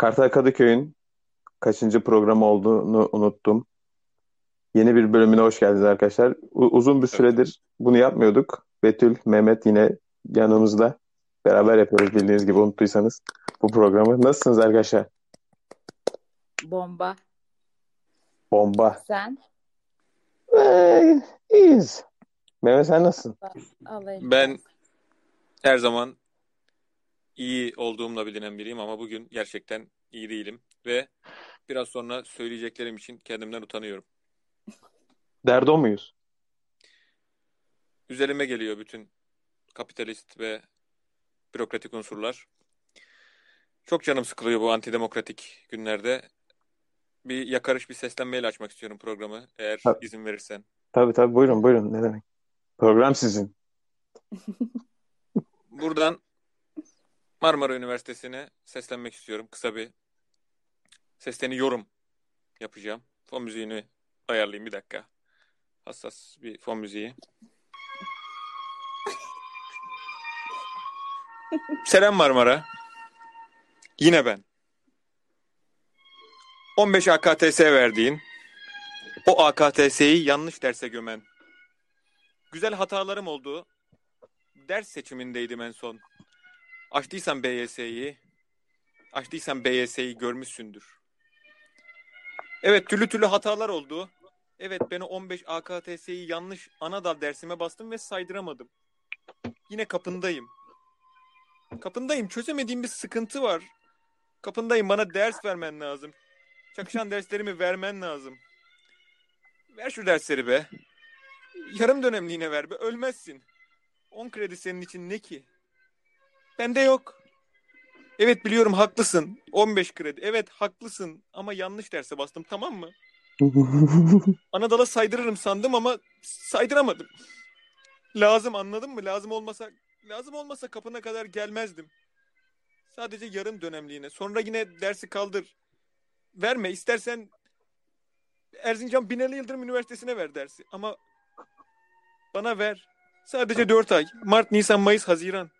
Kartal Kadıköy'ün kaçıncı programı olduğunu unuttum. Yeni bir bölümüne hoş geldiniz arkadaşlar. U- uzun bir süredir bunu yapmıyorduk. Betül, Mehmet yine yanımızda. Beraber yapıyoruz bildiğiniz gibi unuttuysanız bu programı. Nasılsınız arkadaşlar? Bomba. Bomba. Sen? Ee, iyiyiz. Mehmet sen nasılsın? Ben her zaman iyi olduğumla bilinen biriyim ama bugün gerçekten iyi değilim ve biraz sonra söyleyeceklerim için kendimden utanıyorum. Derdo muyuz? Üzerime geliyor bütün kapitalist ve bürokratik unsurlar. Çok canım sıkılıyor bu antidemokratik günlerde. Bir yakarış bir seslenmeyle açmak istiyorum programı eğer Tabii. izin verirsen. Tabii tabii buyurun buyurun ne demek. Program sizin. Buradan Marmara Üniversitesi'ne seslenmek istiyorum. Kısa bir sesleniyorum yapacağım. Fon müziğini ayarlayayım bir dakika. Hassas bir fon müziği. Selam Marmara. Yine ben. 15 AKTS verdiğin, o AKTS'yi yanlış derse gömen, güzel hatalarım oldu, ders seçimindeydim en son. Açtıysan BYS'yi, açtıysan BYS'yi görmüşsündür. Evet türlü türlü hatalar oldu. Evet ben o 15 AKTS'yi yanlış ana dal dersime bastım ve saydıramadım. Yine kapındayım. Kapındayım. Çözemediğim bir sıkıntı var. Kapındayım. Bana ders vermen lazım. Çakışan derslerimi vermen lazım. Ver şu dersleri be. Yarım dönemliğine ver be. Ölmezsin. 10 kredi senin için ne ki? Bende yok. Evet biliyorum haklısın. 15 kredi. Evet haklısın ama yanlış derse bastım tamam mı? Anadolu'ya saydırırım sandım ama saydıramadım. Lazım anladın mı? Lazım olmasa lazım olmasa kapına kadar gelmezdim. Sadece yarım dönemliğine. Sonra yine dersi kaldır. Verme istersen Erzincan Binali Yıldırım Üniversitesi'ne ver dersi. Ama bana ver. Sadece 4 ay. Mart, Nisan, Mayıs, Haziran.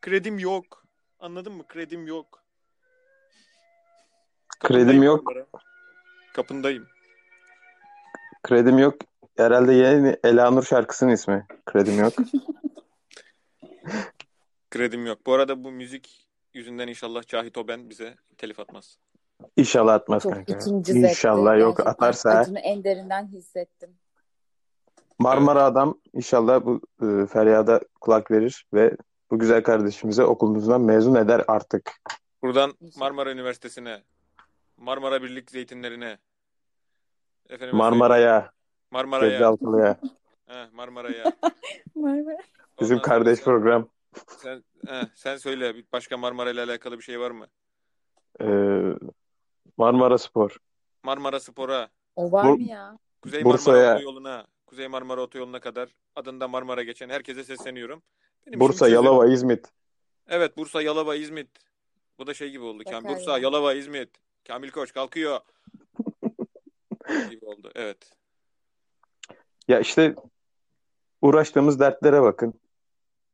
Kredim yok. Anladın mı? Kredim yok. Kredim Kapındayım yok. Marmara. Kapındayım. Kredim yok. Herhalde yeni Elanur şarkısının ismi. Kredim yok. Kredim yok. Bu arada bu müzik yüzünden inşallah Cahit Oben bize telif atmaz. İnşallah atmaz Çok kanka. ikinci zevkti. İnşallah yok Gerçekten atarsa Acını en derinden hissettim. Marmara adam inşallah bu e, feryada kulak verir ve bu güzel kardeşimize okulumuzdan mezun eder artık. Buradan. Marmara Üniversitesi'ne, Marmara Birlik Zeytinlerine, efendim Marmara'ya, Marmara'ya. Heh, Marmara'ya. Marmara. Bizim Ondan kardeş sonra program. Sen, heh, sen söyle başka Marmara ile alakalı bir şey var mı? E, Marmara Spor. Marmara Spor'a, O var Bur- mı ya? Kuzey Marmara Bursa'ya, Otoyolu'na, Kuzey Marmara Otoyolu'na kadar adında Marmara geçen herkese sesleniyorum. Benim Bursa. Yalova, İzmit. Evet Bursa, Yalova, İzmit. Bu da şey gibi oldu. Kam Bursa. Yalova, İzmit. Kamil Koç kalkıyor gibi oldu. Evet. Ya işte uğraştığımız dertlere bakın.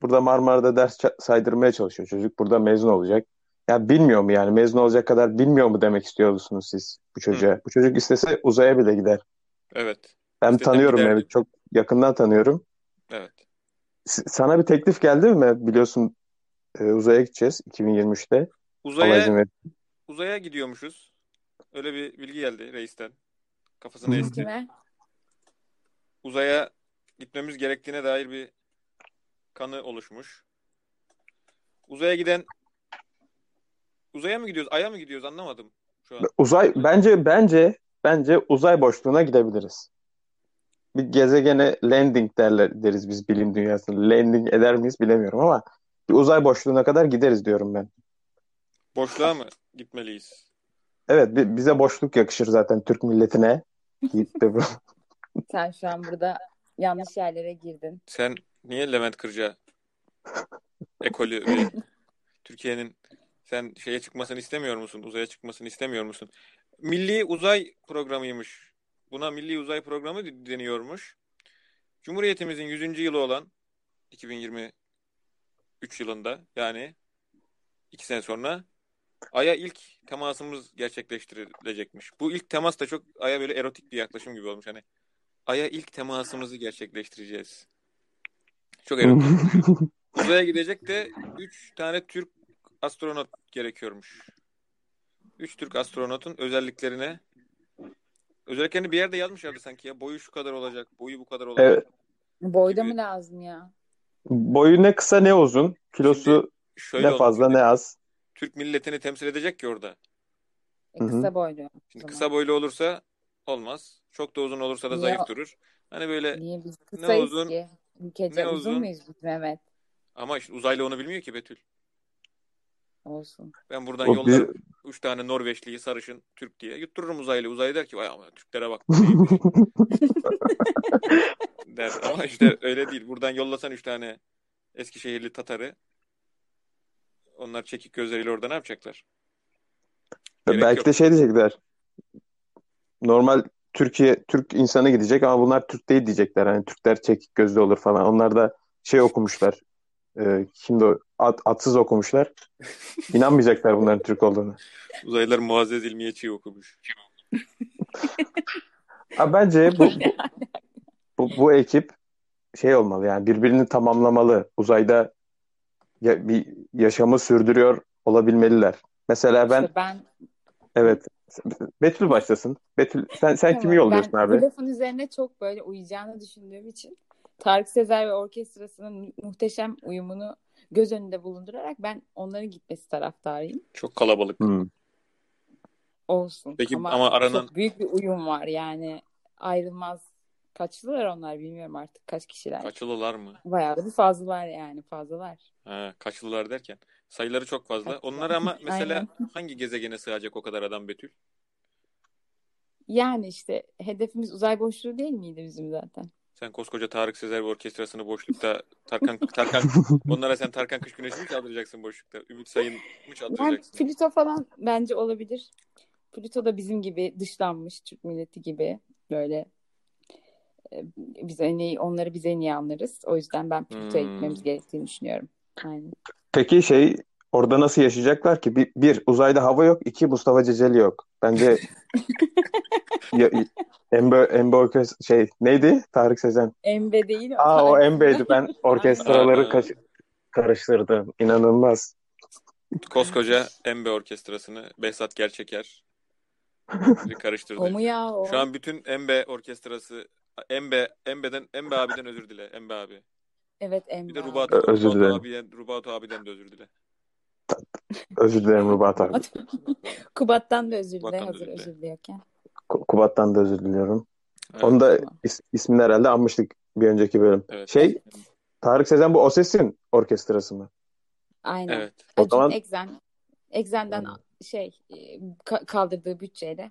Burada Marmara'da ders saydırmaya çalışıyor çocuk. Burada mezun olacak. Ya bilmiyor mu yani mezun olacak kadar bilmiyor mu demek istiyorsunuz siz bu çocuğa? Bu çocuk istese uzaya bile gider. Evet. Ben İstesem tanıyorum. Mehmet. Çok yakından tanıyorum. Sana bir teklif geldi mi? Biliyorsun e, uzaya gideceğiz 2023'te. Allah Uzaya uzaya gidiyormuşuz. Öyle bir bilgi geldi reisten. Kafasına esti. Uzaya gitmemiz gerektiğine dair bir kanı oluşmuş. Uzaya giden uzaya mı gidiyoruz? Ay'a mı gidiyoruz? Anlamadım şu an. Uzay bence bence bence uzay boşluğuna gidebiliriz. Bir gezegene landing derler deriz biz bilim dünyasında. Landing eder miyiz bilemiyorum ama bir uzay boşluğuna kadar gideriz diyorum ben. Boşluğa mı gitmeliyiz? Evet bi- bize boşluk yakışır zaten Türk milletine. De bu. Sen şu an burada yanlış yerlere girdin. Sen niye Levent Kırca ekolü Türkiye'nin sen şeye çıkmasını istemiyor musun? Uzaya çıkmasını istemiyor musun? Milli uzay programıymış. Buna milli uzay programı deniyormuş. Cumhuriyetimizin 100. yılı olan 2023 yılında yani iki sene sonra Ay'a ilk temasımız gerçekleştirilecekmiş. Bu ilk temas da çok Ay'a böyle erotik bir yaklaşım gibi olmuş. Hani Ay'a ilk temasımızı gerçekleştireceğiz. Çok erotik. Uzaya gidecek de 3 tane Türk astronot gerekiyormuş. 3 Türk astronotun özelliklerine özelliklerini bir yerde yazmışlardı sanki ya. Boyu şu kadar olacak, boyu bu kadar olacak. Evet. Boyda Gibi. mı lazım ya? Boyu ne kısa ne uzun. Kilosu Şöyle ne fazla ne az. Türk milletini temsil edecek ki orada. E, kısa boylu. Şimdi kısa boylu olursa olmaz. Çok da uzun olursa da Niye zayıf durur. Hani böyle Niye biz kısayız uzun, ki? Ülkece ne uzun uzun. muyuz biz Mehmet? ama işte uzaylı onu bilmiyor ki Betül. Olsun. Ben buradan O bir-. Üç tane Norveçliyi sarışın Türk diye. Yuttururum uzaylı. Uzaylı der ki vay ama Türklere bak. bu neymiş?" der. Ama işte öyle değil. Buradan yollasan üç tane Eskişehirli Tatarı onlar çekik gözleriyle orada ne yapacaklar? Gerek Belki yok. de şey diyecekler. Normal Türkiye Türk insanı gidecek ama bunlar Türk değil diyecekler. Hani Türkler çekik gözlü olur falan. Onlar da şey okumuşlar. Ee, kimdi o? At, atsız okumuşlar. İnanmayacaklar bunların Türk olduğunu. Uzaylılar Muazzez İlmiyeçi'yi okumuş. Ha, bence bu, bu bu ekip şey olmalı yani birbirini tamamlamalı. Uzayda ya, bir yaşamı sürdürüyor olabilmeliler. Mesela ben İşte ben evet Betül başlasın. Betül sen sen kimi yolluyorsun ben abi? bu lafın üzerine çok böyle uyacağını düşündüğüm için Tarık Sezer ve orkestrasının muhteşem uyumunu göz önünde bulundurarak ben onların gitmesi taraftarıyım. Çok kalabalık. Hmm. Olsun. Peki, ama, ama aranan- çok büyük bir uyum var yani ayrılmaz. Kaçlılar onlar bilmiyorum artık kaç kişiler. Kaçılılar mı? Bayağı da bir fazlalar yani fazlalar. Ha, kaçlılar derken. Sayıları çok fazla. Kaçlılar. Onlar ama mesela hangi gezegene sığacak o kadar adam Betül? Yani işte hedefimiz uzay boşluğu değil miydi bizim zaten? Sen koskoca Tarık Sezer ve orkestrasını boşlukta Tarkan Tarkan onlara sen Tarkan Kış Güneşi mi çaldıracaksın boşlukta? Ümit Sayın mı Yani çaldıracaksın? Plüto falan bence olabilir. Plüto da bizim gibi dışlanmış Türk milleti gibi böyle e, biz en iyi, onları biz en iyi anlarız. O yüzden ben Plüto'ya Hmm. gitmemiz gerektiğini düşünüyorum. Aynen. Peki şey orada nasıl yaşayacaklar ki? Bir, bir uzayda hava yok, iki Mustafa Ceceli yok. Bence ya, Embe, Embe Orkes- şey neydi? Tarık Sezen. Embe değil o. Aa o. Embe'ydi. Ben orkestraları kaç- karıştırdım. İnanılmaz. Koskoca Embe orkestrasını Behzat Gerçeker bir karıştırdı. O mu ya o? Şu an bütün Embe orkestrası Embe Embe'den Embe abiden özür dile. Embe abi. Evet Bir Embe. de abi. Rubato, özür Rubato dilerim. abiden, Rubato abiden de özür dile. Özür dilerim Rubat abi. Kubat'tan da özür dile hazır özür diliyorken. Ku- Kubat'tan da özür diliyorum. Evet. Onu da Tamam. is- ismini herhalde anmıştık bir önceki bölüm. Evet. Şey Tarık Sezen bu O Ses'in orkestrası mı? Aynen. Evet. O Acun zaman- Ekzen Ekzen'den Hmm. şey e, ka- kaldırdığı bütçeyle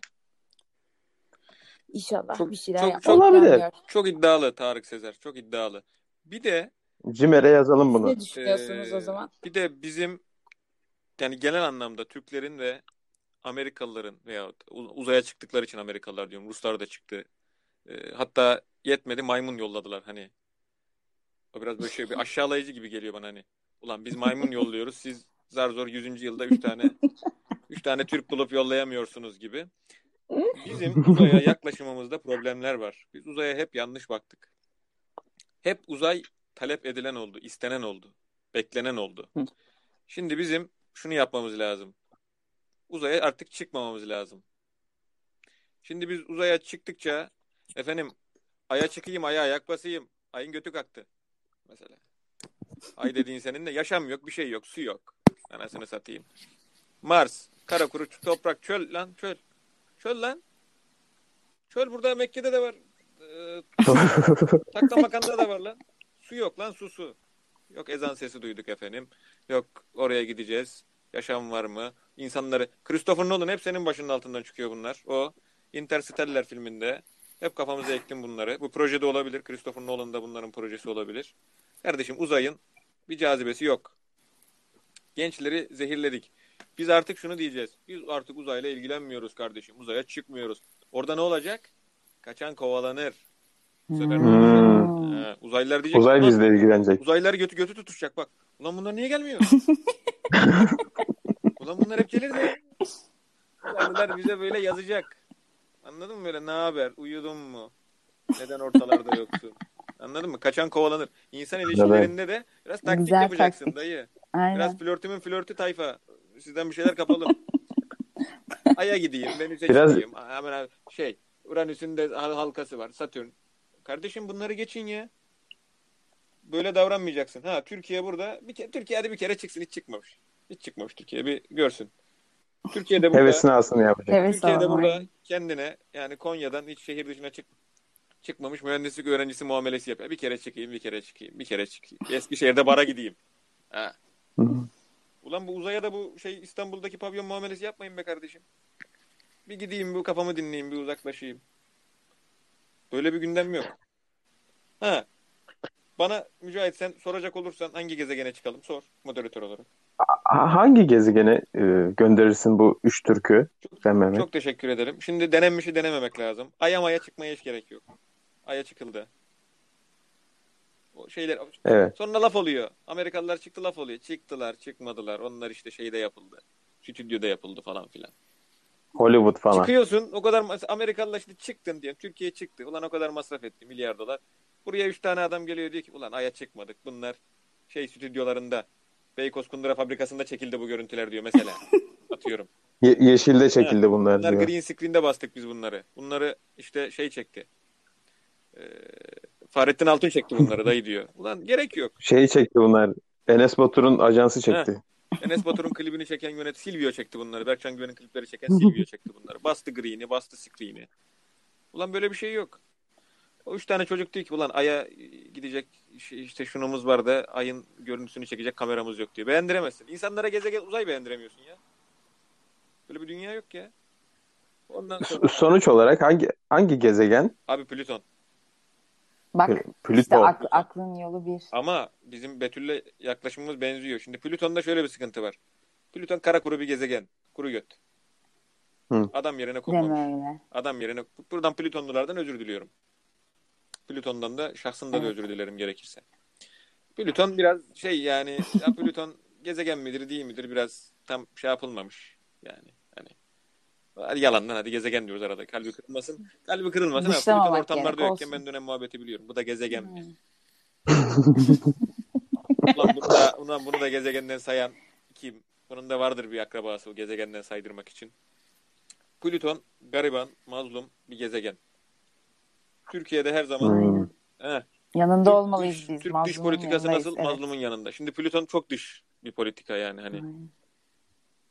İnşallah Çok- bir şeyler çok- çok- Olabilir. Çok iddialı Tarık Sezer. Çok iddialı. Bir de Cimer'e yazalım bunu. Ne düşünüyorsunuz Ee, o zaman? Bir de bizim yani genel anlamda Türklerin ve Amerikalıların veya uzaya çıktıkları için Amerikalılar diyorum. Ruslar da çıktı. Ee, hatta yetmedi maymun yolladılar hani. O biraz böyle şey bir aşağılayıcı gibi geliyor bana hani. Ulan biz maymun yolluyoruz. Siz zar zor 100. yılda 3 tane 3 tane Türk bulup yollayamıyorsunuz gibi. Bizim uzaya yaklaşımımızda problemler var. Biz uzaya hep yanlış baktık. Hep uzay talep edilen oldu, istenen oldu, beklenen oldu. Şimdi bizim şunu yapmamız lazım. Uzaya artık çıkmamamız lazım. Şimdi biz uzaya çıktıkça efendim aya çıkayım, aya ayak basayım. Ayın götü kalktı. Mesela. Ay dediğin senin de yaşam yok, bir şey yok, su yok. Anasını satayım. Mars, kara kuru toprak, çöl lan, çöl. Çöl lan. Çöl burada Mekke'de de var. Ee, takla makanda da var lan. Su yok lan su su. Yok ezan sesi duyduk efendim. Yok oraya gideceğiz. Yaşam var mı? İnsanları. Christopher Nolan hep senin başının altından çıkıyor bunlar. O Interstellar filminde. Hep kafamıza ektim bunları. Bu projede olabilir. Christopher Nolan da bunların projesi olabilir. Kardeşim uzayın bir cazibesi yok. Gençleri zehirledik. Biz artık şunu diyeceğiz. Biz artık uzayla ilgilenmiyoruz kardeşim. Uzaya çıkmıyoruz. Orada ne olacak? Kaçan kovalanır. Bu sefer ne olacak? Hmm. Ha, uzaylılar diyecek. Uzay "Ulan bizle ilgilenecek. Uzaylılar götü götü tutuşacak bak. Ulan bunlar niye gelmiyor? Ulan bunlar hep gelir mi? Uzaylılar bize böyle yazacak. Anladın mı böyle ne haber? Uyudun mu? Neden ortalarda yoksun? Anladın mı? Kaçan kovalanır. İnsan ilişkilerinde de biraz taktik Güzel yapacaksın taktik. dayı. Aynen. Biraz flörtümün flörtü tayfa. Sizden bir şeyler kapalım. Ay'a gideyim, Venüs'e Biraz- çıkayım. Hemen abi, şey, Uranüs'ün de hal- halkası var, Satürn. Kardeşim bunları geçin ya. Böyle davranmayacaksın. Ha Türkiye burada. Bir kere, Türkiye'de bir kere çıksın hiç çıkmamış. Hiç çıkmamış Türkiye bir görsün. Türkiye'de burada Hevesini alsın yapacak. Heves Türkiye'de burada kendine yani Konya'dan hiç şehir dışına çık çıkmamış mühendislik öğrencisi muamelesi yapıyor. Bir kere çıkayım, bir kere çıkayım, bir kere çıkayım. Eskişehir'de bara gideyim. Ha. Ulan bu uzaya da bu şey İstanbul'daki pavyon muamelesi yapmayın be kardeşim. Bir gideyim, bu kafamı dinleyeyim, bir uzaklaşayım. Böyle bir gündem yok. Ha. Bana Mücahit sen soracak olursan hangi gezegene çıkalım sor moderatör olarak. Ha- Hangi gezegene e, gönderirsin bu üç türkü sen Mehmet? Çok teşekkür ederim. Şimdi denenmişi denememek lazım. Ay'a maya çıkmaya hiç gerek yok. Ay'a çıkıldı. O şeyler Evet. sonra laf oluyor. Amerikalılar çıktı laf oluyor. Çıktılar, çıkmadılar. Onlar işte şeyde yapıldı. Stüdyoda yapıldı falan filan. Hollywood falan. Çıkıyorsun o kadar Amerikalılar işte çıktın diyelim. Türkiye çıktı. Ulan o kadar masraf etti milyar dolar. Buraya üç tane adam geliyor diyor ki ulan Ay'a çıkmadık. Bunlar şey stüdyolarında Beykoz Kundura fabrikasında çekildi bu görüntüler diyor mesela. Atıyorum. Ye- yeşilde çekildi bunlar Bunlar diyor. green screen'de bastık biz bunları. Bunları işte şey çekti. Ee, Fahrettin Altun çekti bunları dayı diyor. Ulan gerek yok. Şeyi çekti bunlar. Enes Batur'un ajansı çekti. Enes Batur'un klibini çeken yönet Silvio çekti bunları. Berkcan Güven'in klipleri çeken Silvio çekti bunları. Bastı green'i, bastı screen'i. Ulan böyle bir şey yok. O üç tane çocuk diyor ki ulan Ay'a gidecek şey- işte şunumuz var da Ay'ın görüntüsünü çekecek kameramız yok diyor. Beğendiremezsin. İnsanlara gezegen uzay beğendiremiyorsun ya. Böyle bir dünya yok ya. Ondan sonra Sonuç olarak hangi hangi gezegen? abi Plüton. Bak Plüto. işte ak- aklın yolu bir. Ama bizim Betül'le yaklaşımımız benziyor. Şimdi Plüton'da şöyle bir sıkıntı var. Plüton kara kuru bir gezegen. Kuru göt. Hı. Adam yerine konmamış. Adam yerine buradan Plütonlulardan özür diliyorum. Plüton'dan da şahsında da özür dilerim gerekirse. Plüton biraz şey yani ya Plüton gezegen midir değil midir biraz tam şey yapılmamış. Yani hani hadi yalandan hadi gezegen diyoruz arada. Kalbi kırılmasın. Kalbi kırılmasın ama Plüton Dışlamamak ortamlarda yokken ben dönem muhabbeti biliyorum. Bu da gezegen mi? Hmm. Ulan bunu da, ulan bunu da gezegenden sayan kim? Bunun da vardır bir akrabası gezegenden saydırmak için. Plüton gariban, mazlum bir gezegen. Türkiye'de her zaman Hmm. He, Yanında Türk olmalıyız dış, biz. Türk dış politikası yanındayız, nasıl? evet. Mazlumun yanında. Şimdi Plüton çok dış bir politika yani hani. Aynen.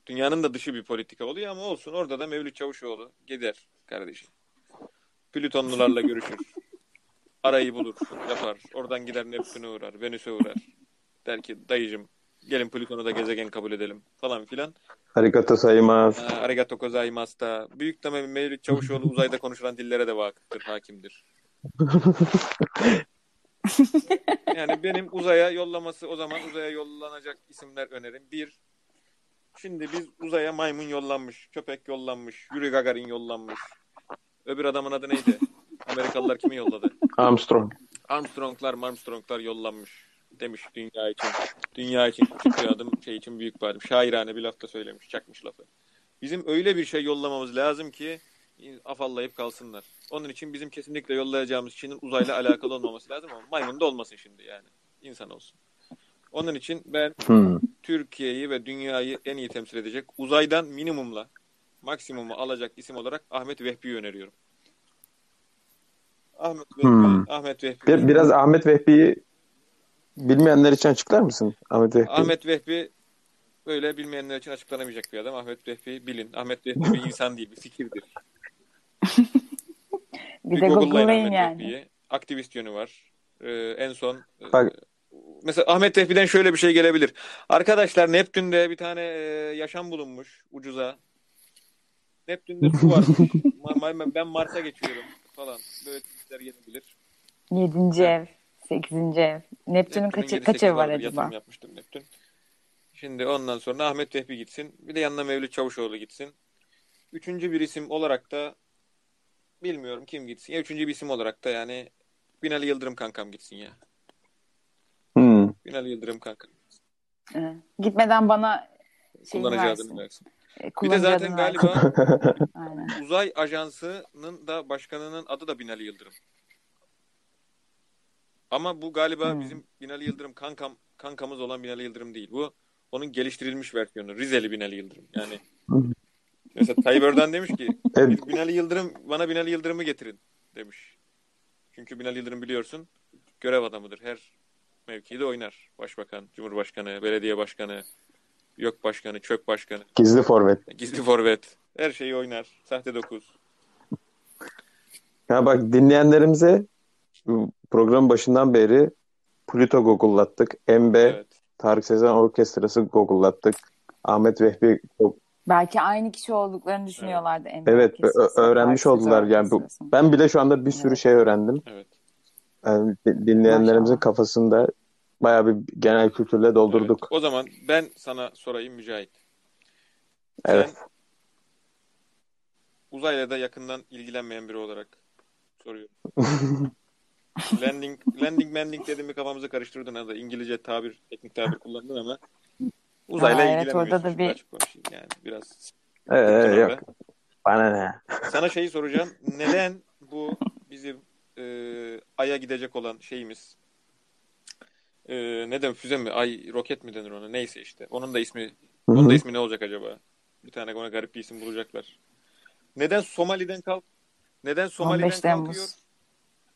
Dünyanın da dışı bir politika oluyor ama olsun. Orada da Mevlüt Çavuşoğlu gider kardeşim. Plütonlularla görüşür. Arayı bulur, yapar. Oradan gider Neptün'e uğrar, Venüs'e uğrar. Der ki dayıcım gelin Plüton'u da gezegen kabul edelim falan filan. Arigato saymaz. Ha, arigato gozaimasu da. Büyük de Mevlüt Çavuşoğlu uzayda konuşulan dillere de vakıftır, hakimdir. Yani benim uzaya yollaması o zaman uzaya yollanacak isimler önerim. Bir, şimdi biz uzaya maymun yollanmış, köpek yollanmış, Yuri Gagarin yollanmış. Öbür adamın adı neydi? Amerikalılar kimi yolladı? Armstrong. Armstronglar, Armstronglar yollanmış demiş dünya için. Dünya için küçük bir adım, şey için büyük bir adım. Şairane bir lafta söylemiş, çakmış lafı. Bizim öyle bir şey yollamamız lazım ki afallayıp kalsınlar. Onun için bizim kesinlikle yollayacağımız kişinin uzayla alakalı olmaması lazım ama maymun da olmasın şimdi yani. İnsan olsun. Onun için ben Hmm. Türkiye'yi ve dünyayı en iyi temsil edecek uzaydan minimumla maksimumu alacak isim olarak Ahmet Vehbi'yi öneriyorum. Ahmet Vehbi, Hmm. Ahmet Vehbi. Bir- biraz Ahmet Vehbi'yi bilmeyenler için açıklar mısın? Ahmet Vehbi. Ahmet Vehbi böyle bilmeyenler için açıklanamayacak bir adam. Ahmet Vehbi bilin. Ahmet Vehbi bir insan değil, bir fikirdir. Bir Bir de Google'layın Ahmet yani. Vehbi'yi. Aktivist yönü var. Ee, en son e, Bak- mesela Ahmet Vehbi'den şöyle bir şey gelebilir. Arkadaşlar Neptün'de bir tane e, yaşam bulunmuş ucuza. Neptün'de su ma- ben Mars'a geçiyorum falan. Böyle tweetler gelebilir. Yedinci ev. Sekizinci ev. Neptün'ün kaç sekiz ev var acaba? Yapmıştım Neptün. Şimdi ondan sonra Ahmet Vehbi gitsin. Bir de yanına Mevlüt Çavuşoğlu gitsin. Üçüncü bir isim olarak da bilmiyorum kim gitsin. Ya üçüncü bir isim olarak da yani Binali Yıldırım kankam gitsin ya. Hmm. Binali Yıldırım kankam. Evet. Gitmeden bana şeyini Kullanıcı versin. adını versin. E, Bir de zaten galiba Aynen. uzay ajansının da başkanının adı da Binali Yıldırım. Ama bu galiba Hmm. bizim Binali Yıldırım kankam kankamız olan Binali Yıldırım değil. Bu onun geliştirilmiş versiyonu. Rizeli Binali Yıldırım. Yani mesela Tayyip Erdoğan demiş ki Evet. Binali Yıldırım bana Binali Yıldırım'ı getirin demiş. Çünkü Binali Yıldırım biliyorsun görev adamıdır. Her mevkide oynar. Başbakan, Cumhurbaşkanı, belediye başkanı, yok başkanı, çök başkanı, Gizli forvet. gizli forvet. Her şeyi oynar. Sahte dokuz. Ya bak dinleyenlerimize bu programın başından beri Pluto google'lattık. MB, Evet. Tarık Sezen Orkestrası google'lattık. Ahmet Vehbi Belki aynı kişi olduklarını düşünüyorlardı. Evet, ö- öğrenmiş Tarık oldular. Yani bu, ben bile şu anda bir sürü Evet. şey öğrendim. Evet. Yani di- dinleyenlerimizin Maşallah. kafasında bayağı bir genel kültürle doldurduk. Evet. O zaman ben sana sorayım Mücahit. Evet. Sen uzayla da yakından ilgilenmeyen biri olarak soruyorum. landing, landing, landing dediğimi kafamızı karıştırdın. Ha da İngilizce tabir, teknik tabir kullandın ama uzayla Aa, evet, orada da bir- açık konuşayım yani biraz. Evet, Sonra yok. Bana ne? Sana şeyi soracağım. Neden bu bizim e, Ay'a gidecek olan şeyimiz e, neden füze mi? Ay roket mi denir ona? Neyse işte. Onun da ismi Hı onun da ismi ne olacak acaba? Bir tane ona garip bir isim bulacaklar. Neden Somali'den kalk? Neden Somali'den 15 Temmuz.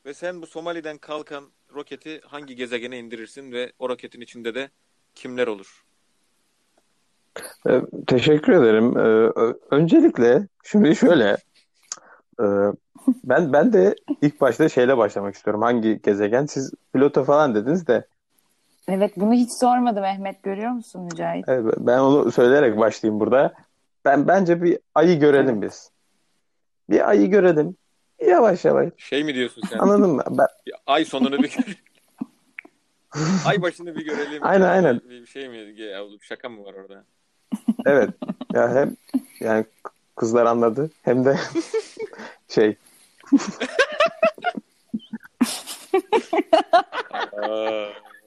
Ve sen bu Somali'den kalkan roketi hangi gezegene indirirsin ve o roketin içinde de kimler olur? Ee, Teşekkür ederim. Ö- öncelikle şimdi şöyle e, ben ben de ilk başta şeyle başlamak istiyorum. Hangi gezegen? Siz Plüto falan dediniz de Evet bunu hiç sormadı Mehmet görüyor musun Mücahit? evet, ben onu söyleyerek başlayayım burada. Ben bence bir ayı görelim biz. Bir ayı görelim. Yavaş yavaş. Şey mi diyorsun sen? Anladın mı? Ben, Bir ay sonunu bir ay başını bir görelim. Aynen, aynen. Bir şey mi? Ya, şaka mı var orada? evet. Ya hem yani kızlar anladı hem de şey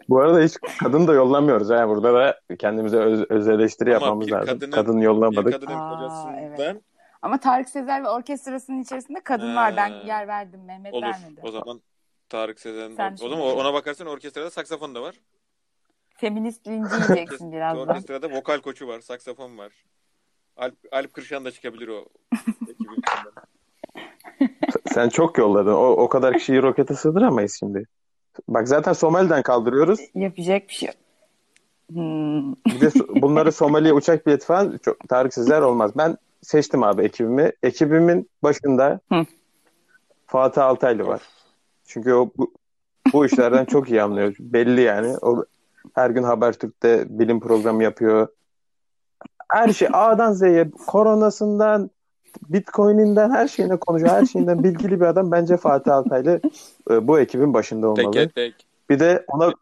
bu arada hiç kadın da yollamıyoruz. Yani burada da kendimize öz, öz eleştiri Ama yapmamız bir lazım. kadının- Kadın bir yollamadık. kadının Aa, kocasından evet. Ama Tarık Sezer ve orkestrasının içerisinde kadın var. Ben Ha. yer verdim. Mehmet olur. vermedi. O zaman Tarık Sezen. Sen o zaman ona bakarsan orkestrada saksafon da var. Feminist linci yiyeceksin birazdan. Orkestrada vokal koçu var, saksafon var. Alp, Alp Kırşan da çıkabilir o ekibin. Sen çok yolladın. O, o kadar kişiyi rokete sığdıramayız şimdi. Bak zaten Somali'den kaldırıyoruz. Yapacak bir şey yok. Hmm. Bir de bunları Somali'ye uçak bileti falan çok Tarık Sezer olmaz. Ben seçtim abi ekibimi. Ekibimin başında Hı. Fatih Altaylı var. Çünkü o bu, bu işlerden çok iyi anlıyor. Belli yani. O her gün Habertürk'te bilim programı yapıyor. Her şey A'dan Z'ye koronasından Bitcoin'inden her şeyine konuşuyor. Her şeyinden bilgili bir adam. Bence Fatih Altaylı e, bu ekibin başında olmalı. Tek tek. Bir de ona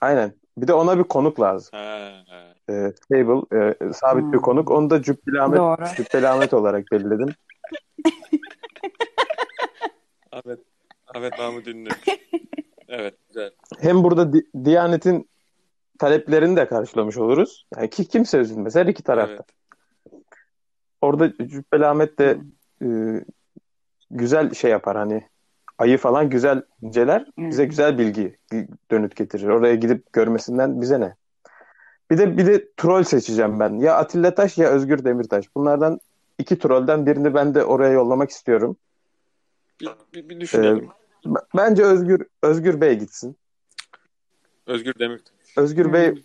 aynen. Bir de ona bir konuk lazım. Ha, ha. E, Cable e, sabit bir Hmm. konuk. Onu da Cübbeli Ahmet, Doğru. Cübbeli Ahmet olarak belirledim. Ahmet, Ahmet Mahmut Ünlü. Evet, güzel. Hem burada Di- Diyanet'in taleplerini de karşılamış oluruz. Yani ki kimse üzülmez. Her iki tarafta. Evet. Orada Cübbeli Ahmet de e, güzel şey yapar hani ayı falan güzel inceler. Bize güzel bilgi dönüt getirir. Oraya gidip görmesinden bize ne? Bir de bir de troll seçeceğim ben. Ya Atilla Taş ya Özgür Demirtaş. Bunlardan iki trollden birini ben de oraya yollamak istiyorum. Bir, bir, bir düşünelim. B- Bence Özgür Özgür Bey gitsin. Özgür Demirtaş. Özgür. Bey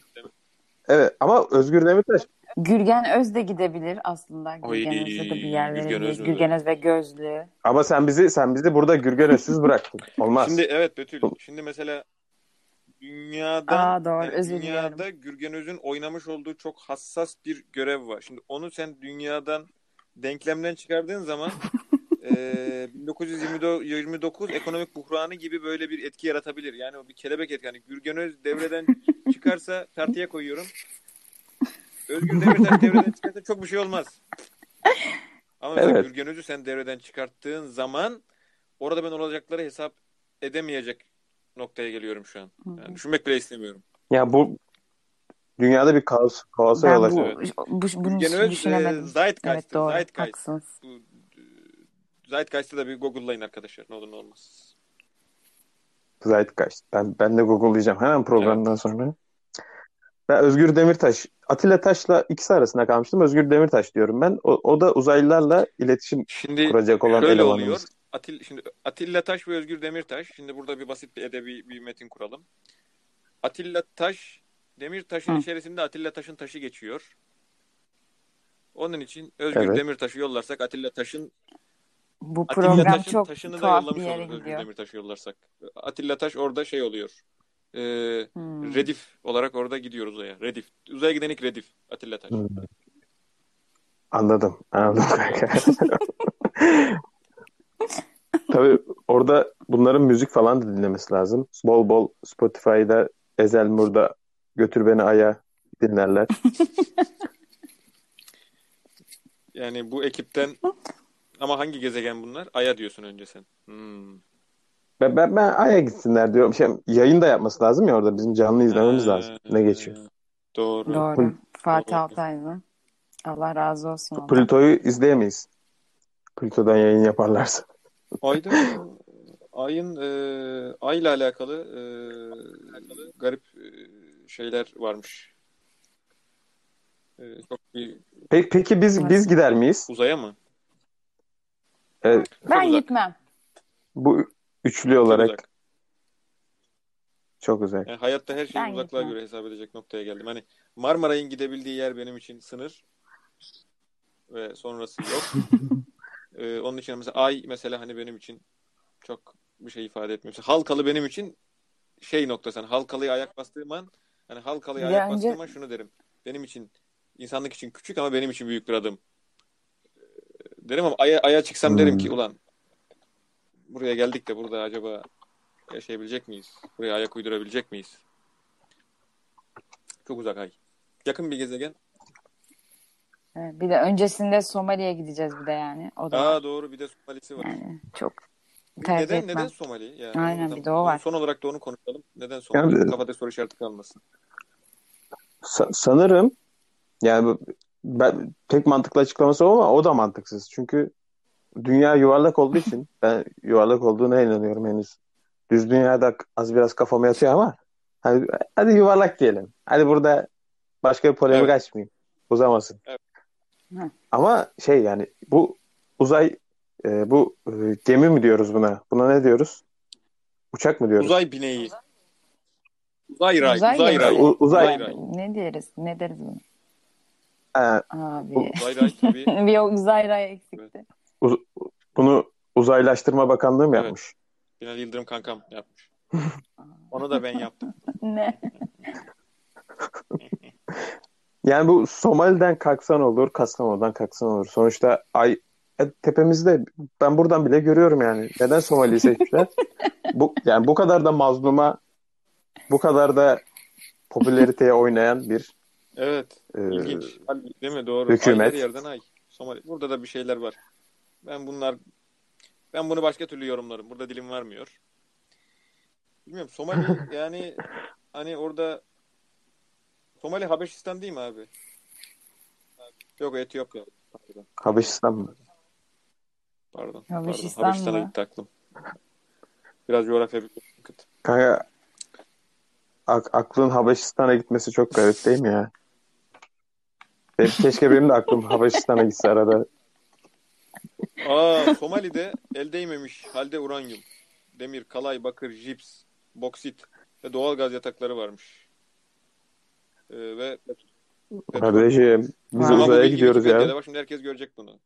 evet ama Özgür Demirtaş Gürgen Öz de gidebilir aslında. Oy, Gürgen Öz'e de bir yer Gürgen. Öz? Gürgen Öz ve Gözlü. ama sen bizi sen bizi burada Gürgen Özsüz bıraktın. Olmaz. Şimdi evet Betül. Şimdi mesela dünyada Aa doğru yani özür dünyada diliyorum. Gürgen Öz'ün oynamış olduğu çok hassas bir görev var. Şimdi onu sen dünyadan denklemden çıkardığın zaman eee 1929 ekonomik buhranı gibi böyle bir etki yaratabilir. Yani o bir kelebek etki. Yani Gürgen Öz devreden çıkarsa tartıya koyuyorum. Özgür Demirtaş devreden çıkarsa çok bir şey olmaz. Ama Evet. Gürgen Öz'ü sen devreden çıkarttığın zaman orada ben olacakları hesap edemeyecek noktaya geliyorum şu an. Yani düşünmek bile istemiyorum. Ya bu dünyada bir kaos, kaosa yol Ben bu, açıyor. bu, bunu Gene öz, düşünemedim. e, Zeitgeist, Evet doğru. Zeitgeist. Haklısınız. Bu, e, Zeitgeist'ı da bir Google'layın arkadaşlar. Ne olur ne olmaz. Zeitgeist. Ben, ben de Google'layacağım hemen programdan sonra. Ben Özgür Demirtaş, Atilla Taş'la ikisi arasında kalmıştım. Özgür Demirtaş diyorum ben. O, o da uzaylılarla iletişim Şimdi kuracak olan şöyle elemanımız. oluyor. Atil, şimdi Atilla Taş ve Özgür Demirtaş. Şimdi burada bir basit bir edebi bir metin kuralım. Atilla Taş, Demirtaş'ın Hı. içerisinde Atilla Taş'ın taşı geçiyor. Onun için Özgür Evet. Demirtaş'ı yollarsak Atilla Taş'ın Bu Atilla program Taş'ın çok taşını da tuhaf bir yollamış yere olur gidiyor. Demirtaş'ı yollarsak. Atilla Taş orada şey oluyor. Ee, Hmm. Redif olarak orada gidiyor uzaya. Redif. Uzaya giden ilk Redif. Atilla Taş. Hmm. Anladım. Anladım kanka. Tabii orada bunların müzik falan da dinlemesi lazım. Bol bol Spotify'da Ezel Mur'da Götür Beni Ay'a dinlerler. Yani bu ekipten ama hangi gezegen bunlar? Ay'a diyorsun önce sen. Hmm. Ben, ben, ben Ay'a gitsinler diyorum. Şey, yayın da yapması lazım ya orada. Bizim canlı izlememiz lazım. Ne geçiyor? Doğru. Doğru. Fatih. Altaylı. Allah razı olsun. Plüto'yu izleyemeyiz. Plüto'dan yayın yaparlarsa. Ayda ayın e, ayla alakalı e, garip e, şeyler varmış. E, çok bir Peki, peki biz biz gider miyiz? uzaya mı? Evet, Ben uzak. gitmem. bu üçlü Çok olarak uzak. çok uzak. Yani hayatta her şeyi Ben uzaklığa gitmem. göre hesap edecek noktaya geldim. Hani Marmaray'ın gidebildiği yer benim için sınır ve sonrası yok. Ee, onun için mesela ay mesela hani benim için çok bir şey ifade etmiyor. Mesela Halkalı benim için şey noktası. Hani Halkalı'ya ayak bastığım an hani Halkalı'ya ayak önce- bastığım an şunu derim. Benim için insanlık için küçük ama benim için büyük bir adım. Ee, Derim ama aya, aya çıksam derim ki Hmm. ulan buraya geldik de burada acaba yaşayabilecek miyiz? Buraya ayak uydurabilecek miyiz? Çok uzak ay. Yakın bir gezegen. Evet, Bir de öncesinde Somali'ye gideceğiz bir de yani. O da Aa doğru bir de Somalisi var. yani çok tercih Neden etmem. neden Somali? Yani Aynen, oradan- bir de o var. Son olarak da onu konuşalım. Neden Somali? Yani- Kafada soru işareti kalmasın. Sa- sanırım yani ben tek mantıklı açıklaması o ama o da mantıksız. Çünkü dünya yuvarlak olduğu için ben yuvarlak olduğuna inanıyorum henüz. Düz dünyada az biraz kafama yatıyor ama hadi, hadi yuvarlak diyelim. Hadi burada başka bir polemik Evet. açmayayım. Uzamasın. Evet. Hı. Ama şey yani bu uzay e, bu e, gemi mi diyoruz buna? Buna ne diyoruz? Uçak mı diyoruz? Uzay bineği. Uzay ray. Uzay Uzay, ray. U- uzay- Uzay ray. Ne deriz? Ne deriz bunu? Ha, Abi. Uzay ray tabii. bir uzay rayı eksikti. uz- bunu Uzaylaştırma Bakanlığı mı Evet. yapmış? Binali Yıldırım kankam yapmış. Onu da ben yaptım. Ne? Yani bu Somali'den kalksan olur, Kastamonu'dan kalksan olur. Sonuçta ay e, tepemizde ben buradan bile görüyorum yani. Neden Somali'yi seçmişler? bu yani bu kadar da mazluma, bu kadar da popülariteye oynayan bir Evet. e, İlginç. Değil mi? Doğru. Hükümet. Ay her yerden ay. Somali. Burada da bir şeyler var. Ben bunlar ben bunu başka türlü yorumlarım. Burada dilim varmıyor. Bilmiyorum. Somali yani hani orada Somali Habeşistan değil mi abi? Yok Etiyopya. Pardon. Habeşistan mı? Pardon. Habeşistan Pardon. Habeşistan'a gitti aklım. Biraz coğrafya bir sıkıntı. Kanka ak- aklın Habeşistan'a gitmesi çok garip değil mi ya? Keşke benim de aklım Habeşistan'a gitse arada. Aa, Somali'de el değmemiş halde uranyum, demir, kalay, bakır, jips, boksit ve doğal gaz yatakları varmış. Ee, ve Kardeşim biz bu uzaya gidiyoruz ya. Bak şimdi herkes görecek bunu.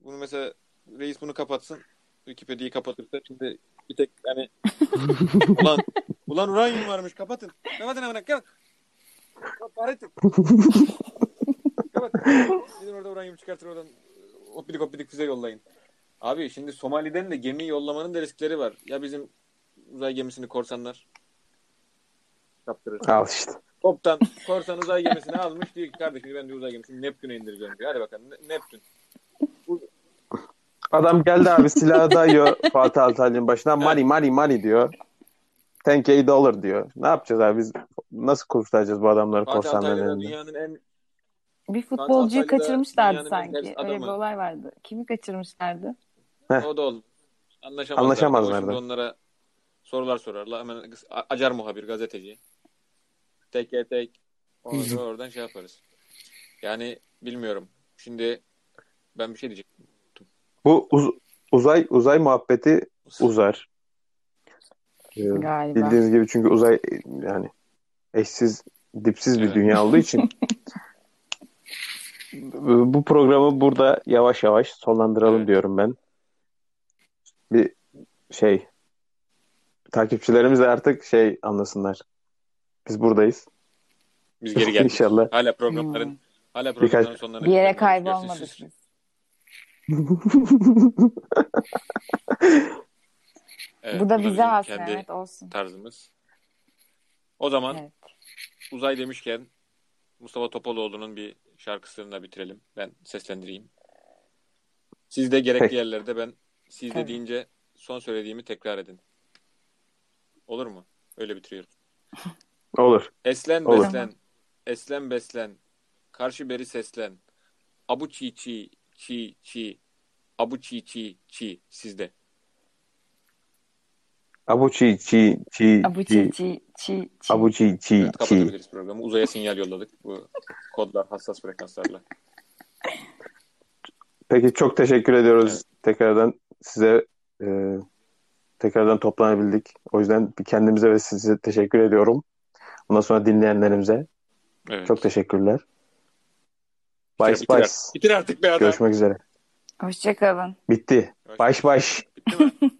Bunu mesela reis bunu kapatsın. Wikipedia'yı kapatırsa şimdi bir tek yani ulan ulan uranyum varmış kapatın. Kapatın hemen kalk. Kalk kahretsin. Kapat. Gidin orada uranyum çıkartır oradan hoppidik hoppidik füze yollayın. Abi şimdi Somali'den de gemi yollamanın da riskleri var. Ya bizim uzay gemisini korsanlar kaptırır. Al işte. Toptan korsan uzay gemisini almış diyor ki kardeşim ben de uzay gemisini Neptün'e indireceğim diyor. Hadi bakalım Ne- Neptün. Adam geldi abi silahı dayıyor Fatih Altaylı'nın başına. Money money money diyor. 10k dollar diyor. Ne yapacağız abi biz nasıl kurtaracağız bu adamları Fatih korsanların elinden? dünyanın en Bir futbolcuyu kaçırmışlardı sanki. Öyle bir olay vardı. Kimi kaçırmışlardı? Heh. o da oldu. Anlaşamazlardı. Anlaşamazlardı. Onlara sorular sorarlar. Hemen acar muhabir, gazeteci. Tek tek ondan sonra oradan şey yaparız. Yani bilmiyorum. Şimdi ben bir şey diyecektim. Bu uz- uzay uzay muhabbeti uzar. Ee, Galiba. bildiğiniz gibi çünkü uzay yani eşsiz, dipsiz bir Evet. dünya olduğu için bu programı burada yavaş yavaş sonlandıralım Evet. diyorum ben. Bir şey takipçilerimiz de artık şey anlasınlar. Biz buradayız. Biz geri geldik. İnşallah. Hala programların Hmm. hala programların Birkaç- sonlarına Bir yere kaybolmadık biz. Evet, Bu da bize has Mehmet olsun. tarzımız. O zaman Evet. uzay demişken Mustafa Topaloğlu'nun bir şarkısını da bitirelim. Ben seslendireyim. Siz de gerekli Peki. yerlerde ben siz de deyince son söylediğimi tekrar edin. Olur mu? Öyle bitiriyorum. Olur. Eslen Olur. beslen. Eslen beslen. Karşı beri seslen. Abu çi çi çi çi. Abu çi çi çi sizde. Abu çi çi çi Abu çi. çi çi çi çi. Abu çi çi Evet, kapatabiliriz programı. Uzaya sinyal yolladık. Bu kodlar hassas frekanslarla. Peki çok teşekkür ediyoruz Evet. tekrardan size e, tekrardan toplanabildik. O yüzden bir kendimize ve size teşekkür ediyorum. Ondan sonra dinleyenlerimize Evet. çok teşekkürler. Bitir, Bye bitir bye. artık. Bitir artık be adam. Görüşmek üzere. Hoşçakalın. Bitti. Baş baş. Bitti mi?